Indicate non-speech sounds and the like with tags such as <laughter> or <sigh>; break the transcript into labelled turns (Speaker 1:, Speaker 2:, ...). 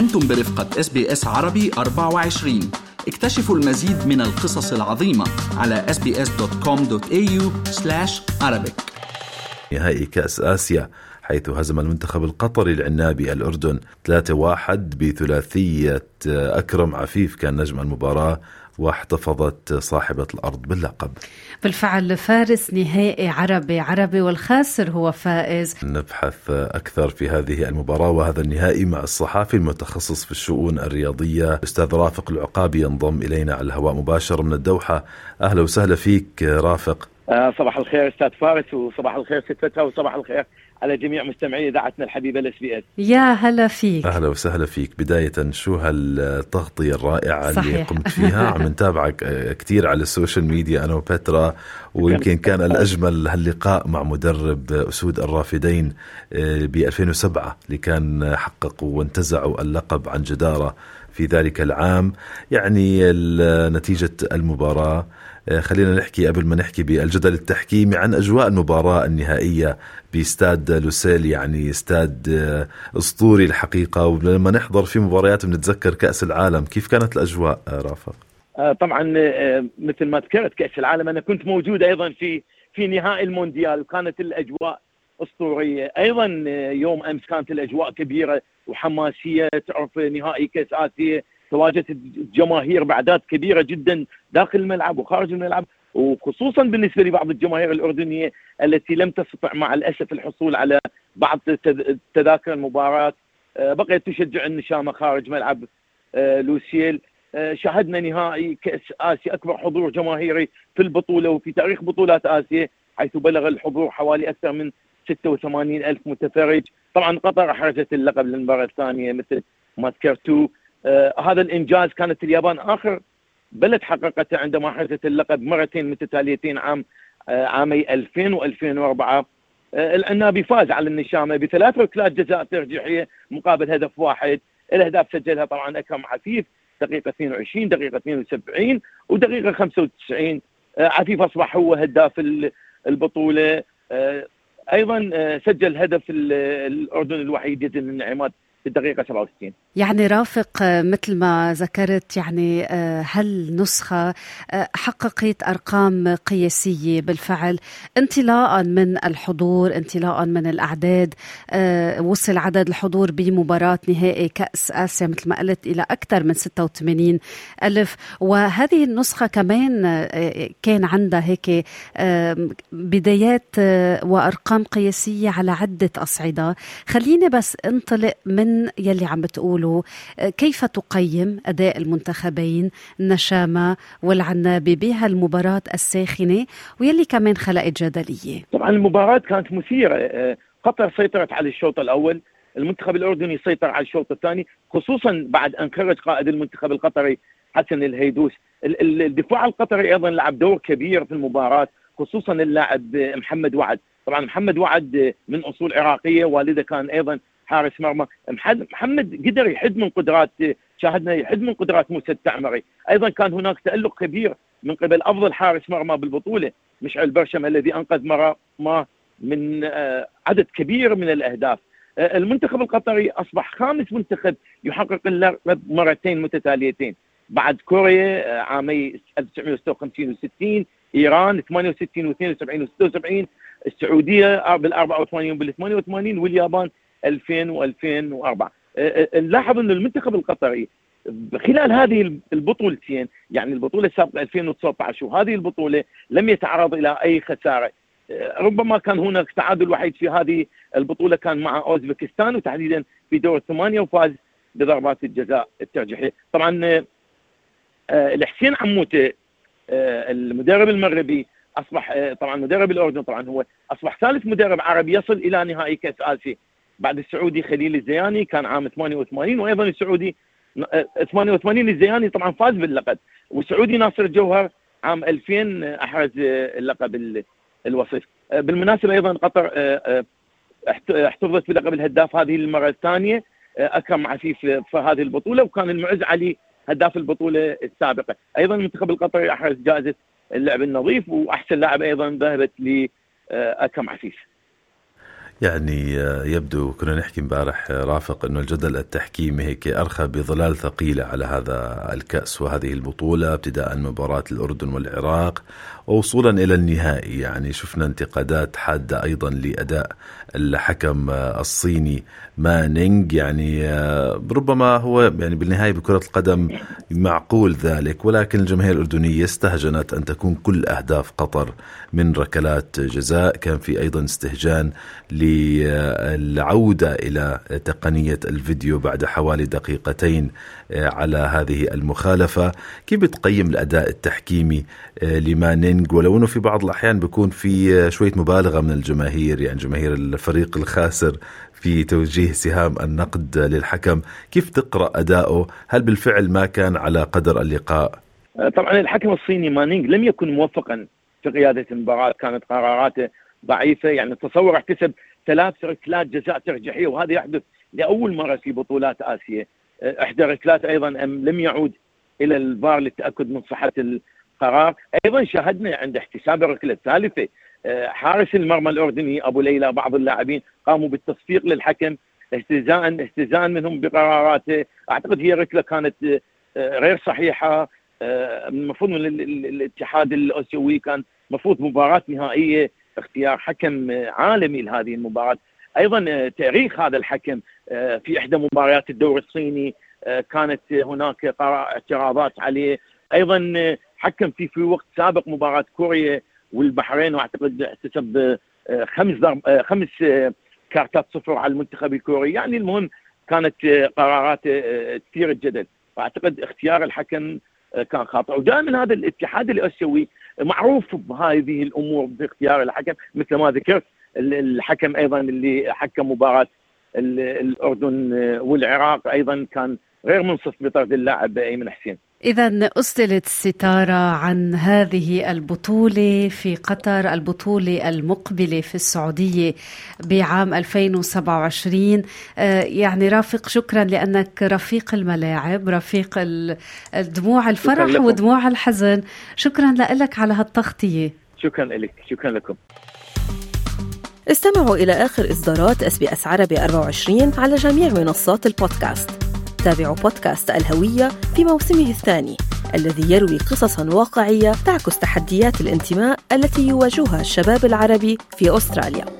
Speaker 1: أنتم برفقة إس بي إس عربي 24 اكتشفوا المزيد من القصص العظيمة على sbs.com.au arabic.
Speaker 2: نهائي كأس آسيا حيث هزم المنتخب القطري العنابي الأردن 3-1 بثلاثية أكرم عفيف كان نجم المباراة واحتفظت صاحبة الأرض باللقب.
Speaker 3: بالفعل فارس نهائي عربي عربي والخاسر هو فائز.
Speaker 2: نبحث أكثر في هذه المباراة وهذا النهائي مع الصحافي المتخصص في الشؤون الرياضية أستاذ رافق العقابي ينضم إلينا على الهواء مباشرة من الدوحة. أهلا وسهلا فيك رافق.
Speaker 4: صباح الخير أستاذ فارس وصباح الخير ست بترا وصباح الخير على جميع مستمعي اذاعتنا الحبيبة الإس بي إس.
Speaker 3: يا هلا فيك.
Speaker 2: أهلا وسهلا فيك. بداية شو هالتغطية الرائعة صحيح. اللي قمت فيها؟ <laughs> عم نتابعك كثير على السوشيال ميديا أنا وبترا ويمكن كان الأجمل هاللقاء مع مدرب أسود الرافدين ب 2007 اللي كان حققوا وانتزعوا اللقب عن جدارة في ذلك العام. يعني نتيجة المباراة خلينا نحكي قبل ما نحكي بالجدل التحكيمي عن أجواء المباراة النهائية باستاد لوسيل يعني استاد أسطوري الحقيقة. ولما نحضر في مباريات بنتذكر كأس العالم. كيف كانت الأجواء رافق
Speaker 4: طبعا مثل ما ذكرت كأس العالم أنا كنت موجود أيضا في في نهائي المونديال. وكانت الأجواء أسطورية. أيضا يوم أمس كانت الأجواء كبيرة وحماسية تعرف نهائي كأس آسيا. تواجدت الجماهير باعداد كبيرة جدا داخل الملعب وخارج الملعب وخصوصا بالنسبة لبعض الجماهير الأردنية التي لم تستطع مع الأسف الحصول على بعض تذاكر المباراة. بقيت تشجع النشامه خارج ملعب لوسيل شاهدنا نهائي كأس آسيا أكبر حضور جماهيري في البطولة وفي تاريخ بطولات آسيا حيث بلغ الحضور حوالي أكثر من 86 ألف متفرج. طبعا قطر أحرزت اللقب للمرة الثانية مثل ما ذكرتوا آه هذا الإنجاز كانت اليابان آخر بلد حققته عندما أحرزت اللقب مرتين متتاليتين عام آه عامي 2000 و2004 آه العنابي فاز على النشامة بثلاث ركلات جزاء ترجيحية مقابل هدف واحد. الأهداف سجلها طبعا أكرم عفيف دقيقة 22 دقيقة 72 ودقيقة 95 عفيف أصبح هو هداف البطولة. أيضا سجل هدف الأردن الوحيد يزن النعيمات في الدقيقة 67
Speaker 3: يعني رافق مثل ما ذكرت يعني هالنسخة حققت أرقام قياسية؟ بالفعل انطلاقا من الحضور انطلاقا من الأعداد وصل عدد الحضور بمباراة نهائي كأس آسيا مثل ما قلت إلى أكثر من 86 ألف. وهذه النسخة كمان كان عندها هيك بدايات وأرقام قياسية على عدة أصعدة. خليني بس انطلق من يلي عم بتقولوا كيف تقيم أداء المنتخبين النشامة والعنابي بهالمباراة الساخنة ويلي كمان خلقت جدلية؟
Speaker 4: طبعا المباراة كانت مثيرة قطر سيطرت على الشوط الأول المنتخب الأردني سيطر على الشوط الثاني خصوصا بعد أن خرج قائد المنتخب القطري حسن الهيدوس. الدفاع القطري أيضا لعب دور كبير في المباراة خصوصا اللاعب محمد وعد. طبعا محمد وعد من أصول عراقية والده كان أيضا حارس مرمى. محمد قدر يحد من قدرات شاهدنا يحد من قدرات موسى التعمري. أيضا كان هناك تألق كبير من قبل أفضل حارس مرمى بالبطولة مشعل برشم الذي أنقذ مرمى من عدد كبير من الأهداف. المنتخب القطري أصبح خامس منتخب يحقق اللقب مرتين متتاليتين. بعد كوريا عامي 1956 و60 إيران 68 و72 و76 السعودية بال 84 وبال 88 واليابان 2000 و2004 نلاحظ ان المنتخب القطري خلال هذه البطولتين يعني البطولة السابقة 2019 وهذه البطولة لم يتعرض إلى أي خسارة. ربما كان هناك تعادل وحيد في هذه البطولة كان مع أوزبكستان وتحديدا في دور الثمانية وفاز بضربات الجزاء الترجيحية. طبعا الحسين عموتة المدرب المغربي أصبح طبعا مدرب الأردن طبعا هو أصبح ثالث مدرب عربي يصل إلى نهائي كأس آسيا. بعد السعودي خليل الزياني كان عام 88 وأيضا السعودي 88 الزياني طبعا فاز باللقب. والسعودي ناصر الجوهر عام 2000 أحرز اللقب الوصيف بالمناسبة أيضا قطر احتفظت بلقب الهداف هذه المرة الثانية أكرم عفيف في هذه البطولة وكان المعز علي هداف البطولة السابقة. أيضا المنتخب القطري أحرز جائزة اللعب النظيف وأحسن لاعب أيضا ذهبت لاكرم عفيف.
Speaker 2: يعني يبدو كنا نحكي امبارح رافق إنه الجدل التحكيمي هيك أرخى بظلال ثقيله على هذا الكأس وهذه البطولة ابتداء من مباراة الأردن والعراق ووصولا إلى النهائي. يعني شفنا انتقادات حادة أيضا لأداء الحكم الصيني مانينج يعني ربما هو يعني بالنهاية بكرة القدم معقول ذلك ولكن الجماهير الأردنية استهجنت أن تكون كل أهداف قطر من ركلات جزاء. كان في أيضا استهجان للعودة إلى تقنية الفيديو بعد حوالي دقيقتين على هذه المخالفة. كيف بتقيم الأداء التحكيمي لمانينج ولو إنه في بعض الأحيان بيكون في شوية مبالغة من الجماهير يعني جماهير الفريق الخاسر في توجيه سهام النقد للحكم. كيف تقرأ أداؤه؟ هل بالفعل ما كان على قدر اللقاء؟
Speaker 4: طبعا الحكم الصيني مانينج لم يكن موفقا في قيادة المباراة كانت قراراته ضعيفة يعني تصور احتسب ثلاث ركلات جزاء ترجيحية وهذا يحدث لأول مرة في بطولات آسيا. إحدى الركلات أيضا لم يعود إلى الفار للتأكد من صحة القرار. أيضا شاهدنا عند احتساب الركلة الثالثة حارس المرمى الأردني أبو ليلى بعض اللاعبين قاموا بالتصفيق للحكم اهتزاء اهتزاء منهم بقراراته. أعتقد هي ركلة كانت غير صحيحة المفروض من الاتحاد الاسيوي كان مفروض مباراة نهائية اختيار حكم عالمي لهذه المباراة. أيضا تاريخ هذا الحكم في إحدى مباريات الدوري الصيني كانت هناك اعتراضات عليه. أيضا حكم في في وقت سابق مباراة كوريا والبحرين وأعتقد احتسب خمس ضرب خمس كارتات صفر على المنتخب الكوري. يعني المهم كانت قرارات تثير الجدل. وأعتقد اختيار الحكم كان خاطئ. ودائما هذا الاتحاد الاسيوي معروف بهذه الأمور باختيار الحكم مثل ما ذكرت الحكم أيضا اللي حكم مباراة الأردن والعراق أيضا كان غير منصف بطرد اللاعب أيمن حسين.
Speaker 3: إذا أسدلت الستارة عن هذه البطولة في قطر البطولة المقبلة في السعودية بعام 2027 يعني رافق شكرا لأنك رفيق الملاعب رفيق دموع الفرح ودموع الحزن. شكرا لك على هالتغطية.
Speaker 4: شكرا لك شكرا لكم.
Speaker 5: استمعوا إلى آخر إصدارات اس بي اس عربي 24 على جميع منصات البودكاست. تابعوا بودكاست الهوية في موسمه الثاني الذي يروي قصصا واقعية تعكس تحديات الانتماء التي يواجهها الشباب العربي في أستراليا.